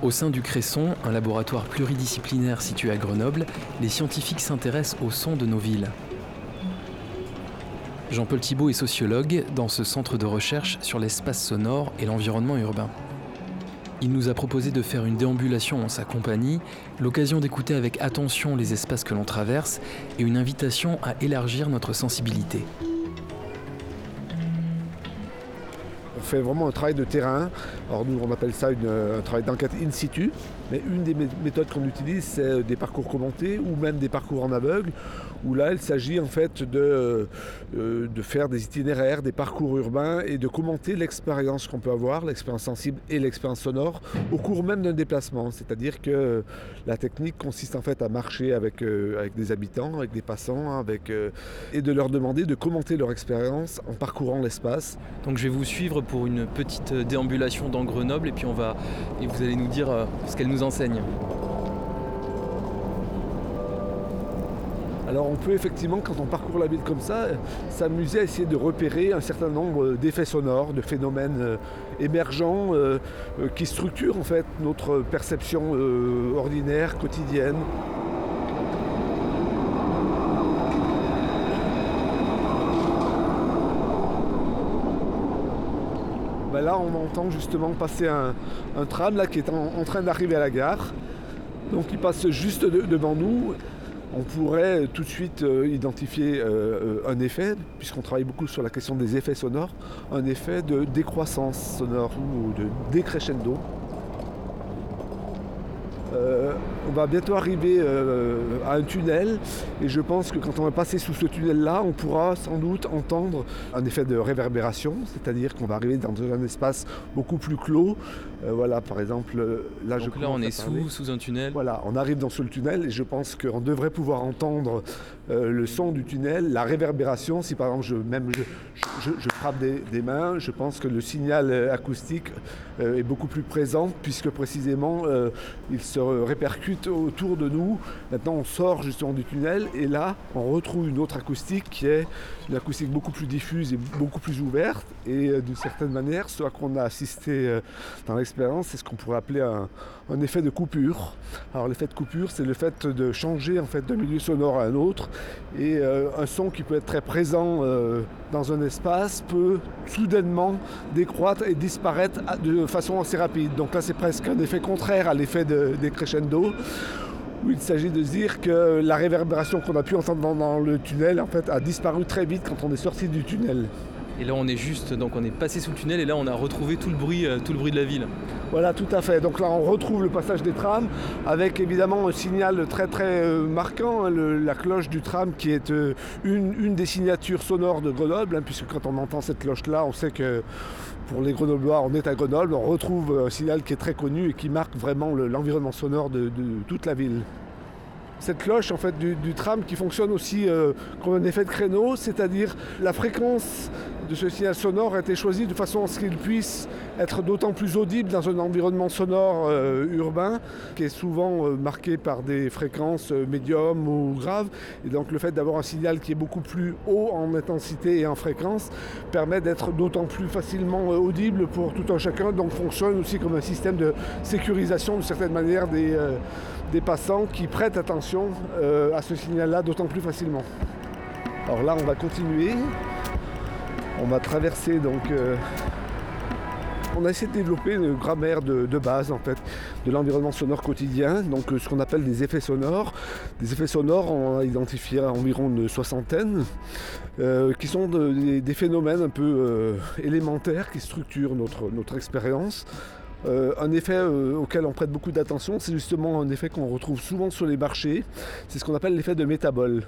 Au sein du Cresson, un laboratoire pluridisciplinaire situé à Grenoble, les scientifiques s'intéressent au son de nos villes. Jean-Paul Thibault est sociologue dans ce centre de recherche sur l'espace sonore et l'environnement urbain. Il nous a proposé de faire une déambulation en sa compagnie, l'occasion d'écouter avec attention les espaces que l'on traverse et une invitation à élargir notre sensibilité. On fait vraiment un travail de terrain. Alors nous, on appelle ça un travail d'enquête in situ. Mais une des méthodes qu'on utilise, c'est des parcours commentés ou même des parcours en aveugle, où là, il s'agit en fait de, euh, de faire des itinéraires, des parcours urbains et de commenter l'expérience qu'on peut avoir, l'expérience sensible et l'expérience sonore, au cours même d'un déplacement. C'est-à-dire que la technique consiste en fait à marcher avec, euh, avec des habitants, avec des passants, avec, euh, et de leur demander de commenter leur expérience en parcourant l'espace. Donc je vais vous suivre pour une petite déambulation dans Grenoble et puis on va et vous allez nous dire ce qu'elle nous enseigne Alors on peut effectivement, quand on parcourt la ville comme ça, s'amuser à essayer de repérer un certain nombre d'effets sonores, de phénomènes euh, émergents euh, euh, qui structurent en fait notre perception ordinaire, quotidienne. Ben là, on entend justement passer un, tram là, qui est en, train d'arriver à la gare. Donc il passe juste devant nous. On pourrait tout de suite euh, identifier euh, un effet, puisqu'on travaille beaucoup sur la question des effets sonores, un effet de décroissance sonore ou de décrescendo. Euh, on va bientôt arriver euh, à un tunnel et je pense que quand on va passer sous ce tunnel-là, on pourra sans doute entendre un effet de réverbération, c'est-à-dire qu'on va arriver dans un espace beaucoup plus clos. Euh, voilà, par exemple, là Donc là on est sous, sous, un tunnel. Voilà, on arrive dans ce tunnel et je pense qu'on devrait pouvoir entendre le son du tunnel, la réverbération. Si par exemple je, même je, frappe des, des, mains, je pense que le signal acoustique est beaucoup plus présent puisque précisément il se répercute autour de nous. Maintenant, on sort justement du tunnel et là, on retrouve une autre acoustique qui est une acoustique beaucoup plus diffuse et beaucoup plus ouverte. Et euh, d'une certaine manière, ce à quoi on a assisté euh, dans l'expérience, c'est ce qu'on pourrait appeler un, effet de coupure. Alors, l'effet de coupure, c'est le fait de changer en fait d'un milieu sonore à un autre. Et euh, un son qui peut être très présent dans un espace peut soudainement décroître et disparaître de façon assez rapide. Donc là, c'est presque un effet contraire à l'effet de, des crescendo où il s'agit de dire que la réverbération qu'on a pu entendre dans, le tunnel a disparu très vite quand on est sorti du tunnel. Et là on est juste, donc on est passé sous le tunnel et là on a retrouvé tout le bruit, euh, tout le bruit de la ville. Voilà, tout à fait. Donc là on retrouve le passage des trams avec évidemment un signal très très euh, marquant, hein, la cloche du tram qui est euh, une, des signatures sonores de Grenoble, hein, puisque quand on entend cette cloche là, on sait que pour les Grenoblois, on est à Grenoble, on retrouve un signal qui est très connu et qui marque vraiment l'environnement sonore de, toute la ville. Cette cloche en fait du, tram qui fonctionne aussi comme un effet de créneau, c'est-à-dire la fréquence de ce signal sonore a été choisi de façon à ce qu'il puisse être d'autant plus audible dans un environnement sonore euh, urbain qui est souvent euh, marqué par des fréquences euh, médium ou graves. Et donc le fait d'avoir un signal qui est beaucoup plus haut en intensité et en fréquence permet d'être d'autant plus facilement audible pour tout un chacun. Donc fonctionne aussi comme un système de sécurisation de certaine manière des passants qui prêtent attention à ce signal-là d'autant plus facilement. Alors là on va continuer. On va traverser donc. Euh, on a essayé de développer une grammaire de, base en fait de l'environnement sonore quotidien, donc euh, ce qu'on appelle des effets sonores. Des effets sonores, on a identifié environ une soixantaine, euh, qui sont des, phénomènes un peu élémentaires qui structurent notre, notre expérience. un effet auquel on prête beaucoup d'attention, c'est justement un effet qu'on retrouve souvent sur les marchés. C'est ce qu'on appelle l'effet de métabole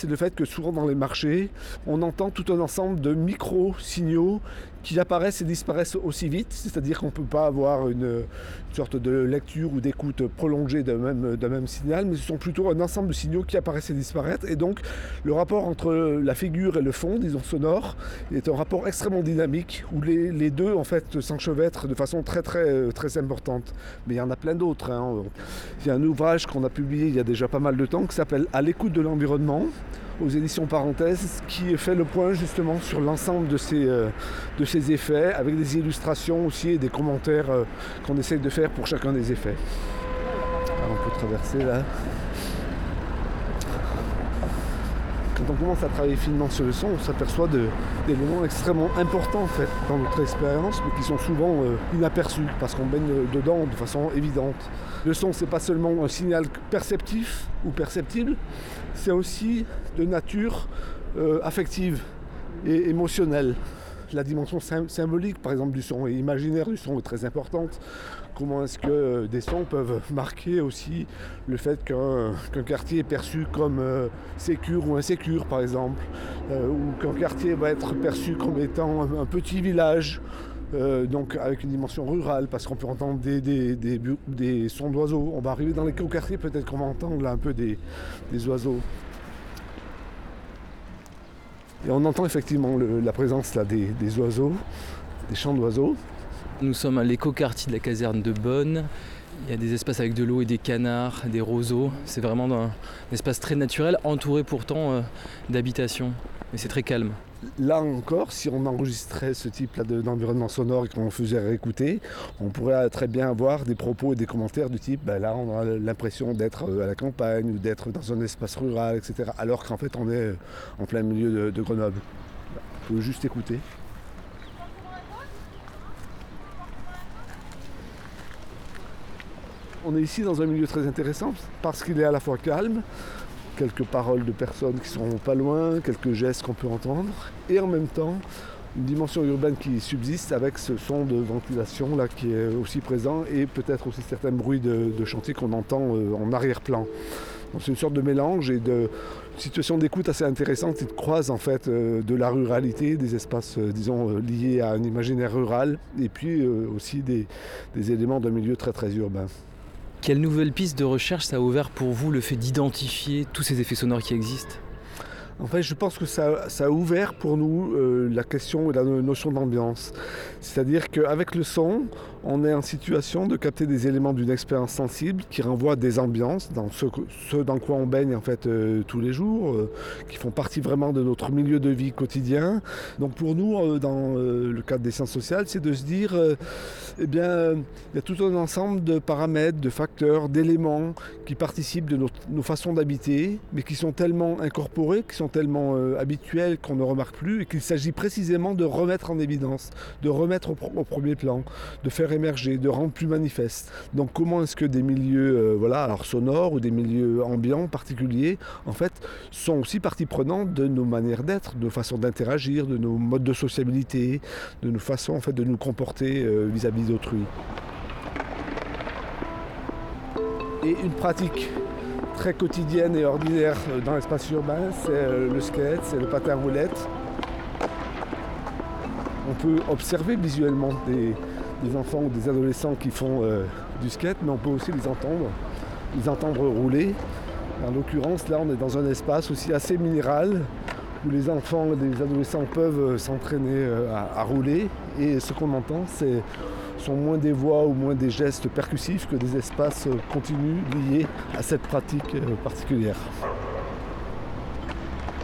c'est le fait que souvent dans les marchés, on entend tout un ensemble de micro-signaux qui apparaissent et disparaissent aussi vite, c'est-à-dire qu'on ne peut pas avoir une, sorte de lecture ou d'écoute prolongée d'un même, même, signal, mais ce sont plutôt un ensemble de signaux qui apparaissent et disparaissent. Et donc le rapport entre la figure et le fond, disons sonore, est un rapport extrêmement dynamique où les, deux en fait s'enchevêtrent de façon très très très importante. Mais il y en a plein d'autres. Hein. Il y a un ouvrage qu'on a publié il y a déjà pas mal de temps qui s'appelle À l'écoute de l'environnement aux éditions Parenthèses, qui fait le point justement sur l'ensemble de ces, de ces effets, avec des illustrations aussi et des commentaires qu'on essaye de faire pour chacun des effets. Alors on peut traverser là. quand on commence à travailler finement sur le son, on s'aperçoit d'éléments extrêmement importants en fait dans notre expérience, mais qui sont souvent euh, inaperçus parce qu'on baigne dedans de façon évidente. Le son, c'est pas seulement un signal perceptif ou perceptible, c'est aussi de nature euh, affective et émotionnelle la dimension symbolique, par exemple, du son et imaginaire du son est très importante. Comment est-ce que euh, des sons peuvent marquer aussi le fait qu'un quartier est perçu comme euh, sécure ou insécure, par exemple, ou qu'un quartier va être perçu comme étant un, petit village. Donc avec une dimension rurale, parce qu'on peut entendre des, des, sons d'oiseaux. On va arriver dans les quartiers, peut-être qu'on va entendre là un peu des, oiseaux. Et on entend effectivement la présence là, des, oiseaux, des chants d'oiseaux. Nous sommes à l'éco-quartier de la caserne de Bonne. Il y a des espaces avec de l'eau et des canards, des roseaux. C'est vraiment un, espace très naturel, entouré pourtant euh, d'habitations. Mais c'est très calme. Là encore, si on enregistrait ce type d'environnement sonore et qu'on faisait réécouter, on pourrait très bien avoir des propos et des commentaires du type ben là on a l'impression d'être euh, à la campagne ou d'être dans un espace rural, etc. Alors qu'en fait on est euh, en plein milieu de, de Grenoble. On peut juste écouter. On est ici dans un milieu très intéressant parce qu'il est à la fois calme, quelques paroles de personnes qui sont pas loin, quelques gestes qu'on peut entendre, et en même temps une dimension urbaine qui subsiste avec ce son de ventilation là qui est aussi présent et peut-être aussi certains bruits de, chantier qu'on entend euh, en arrière-plan. c'est une sorte de mélange et de situation d'écoute assez intéressante qui croise en fait euh, de la ruralité, des espaces euh, disons liés à un imaginaire rural et puis aussi des éléments d'un milieu très très urbain. Quelle nouvelle piste de recherche ça a ouvert pour vous le fait d'identifier tous ces effets sonores qui existent? En fait, je pense que ça, a ouvert pour nous euh, la question et la notion d'ambiance. C'est-à-dire qu'avec le son, on est en situation de capter des éléments d'une expérience sensible qui renvoient à des ambiances, dans ce, dans quoi on baigne en fait euh, tous les jours, euh, qui font partie vraiment de notre milieu de vie quotidien. Donc pour nous, dans le cadre des sciences sociales, c'est de se dire, eh bien, il y a tout un ensemble de paramètres, de facteurs, d'éléments qui participent de nos façons d'habiter, mais qui sont tellement incorporés, qui sont tellement euh, habituels qu'on ne remarque plus et qu'il s'agit précisément de remettre en évidence, de remettre au, premier plan, de faire émerger, de rendre plus manifeste. Donc comment est-ce que des milieux euh, voilà, alors sonores ou des milieux ambiants particuliers en fait sont aussi partie prenante de nos manières d'être, de nos façons d'interagir, de nos modes de sociabilité, de nos façons en fait de nous comporter euh, vis-à-vis d'autrui? Et une pratique très quotidienne et ordinaire euh, dans l'espace urbain, c'est le skate, c'est le patin roulette. On peut observer visuellement des, enfants ou des adolescents qui font euh, du skate, mais on peut aussi les entendre, les entendre rouler. En l'occurrence, là, on est dans un espace aussi assez minéral où les enfants et les adolescents peuvent s'entraîner à, rouler. Et ce qu'on entend, c'est sont moins des voix ou moins des gestes percussifs que des espaces continus liés à cette pratique euh, particulière.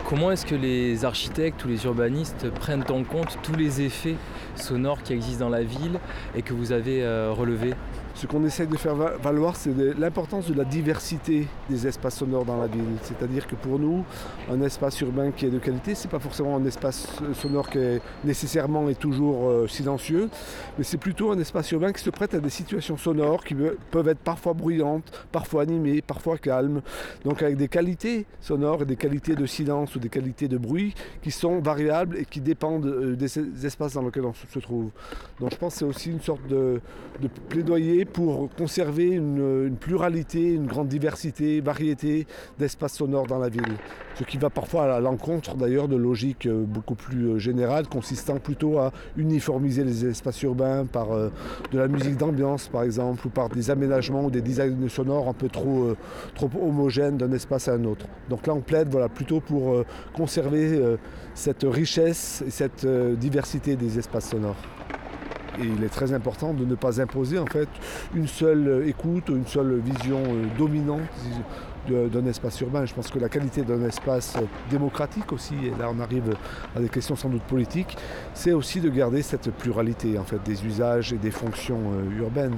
Comment est-ce que les architectes ou les urbanistes prennent en compte tous les effets sonores qui existent dans la ville et que vous avez euh, relevés? Ce qu'on essaie de faire valoir, c'est l'importance de la diversité des espaces sonores dans la ville. C'est-à-dire que pour nous, un espace urbain qui est de qualité, ce n'est pas forcément un espace sonore qui est nécessairement et toujours euh, silencieux, mais c'est plutôt un espace urbain qui se prête à des situations sonores qui peuvent être parfois bruyantes, parfois animées, parfois calmes. Donc avec des qualités sonores et des qualités de silence ou des qualités de bruit qui sont variables et qui dépendent euh, des espaces dans lesquels on se trouve. Donc je pense que c'est aussi une sorte de plaidoyer pour conserver une, pluralité, une grande diversité, variété d'espaces sonores dans la ville. Ce qui va parfois à l'encontre d'ailleurs de logiques euh, beaucoup plus euh, générales, consistant plutôt à uniformiser les espaces urbains par euh, de la musique d'ambiance par exemple, ou par des aménagements ou des designs sonores un peu trop, trop homogènes d'un espace à un autre. Donc là on plaide voilà, plutôt pour conserver cette richesse et cette diversité des espaces sonores. Il est très important de ne pas imposer en fait une seule écoute, une seule vision dominante d'un espace urbain. Je pense que la qualité d'un espace démocratique aussi, et là on arrive à des questions sans doute politiques, c'est aussi de garder cette pluralité en fait des usages et des fonctions urbaines.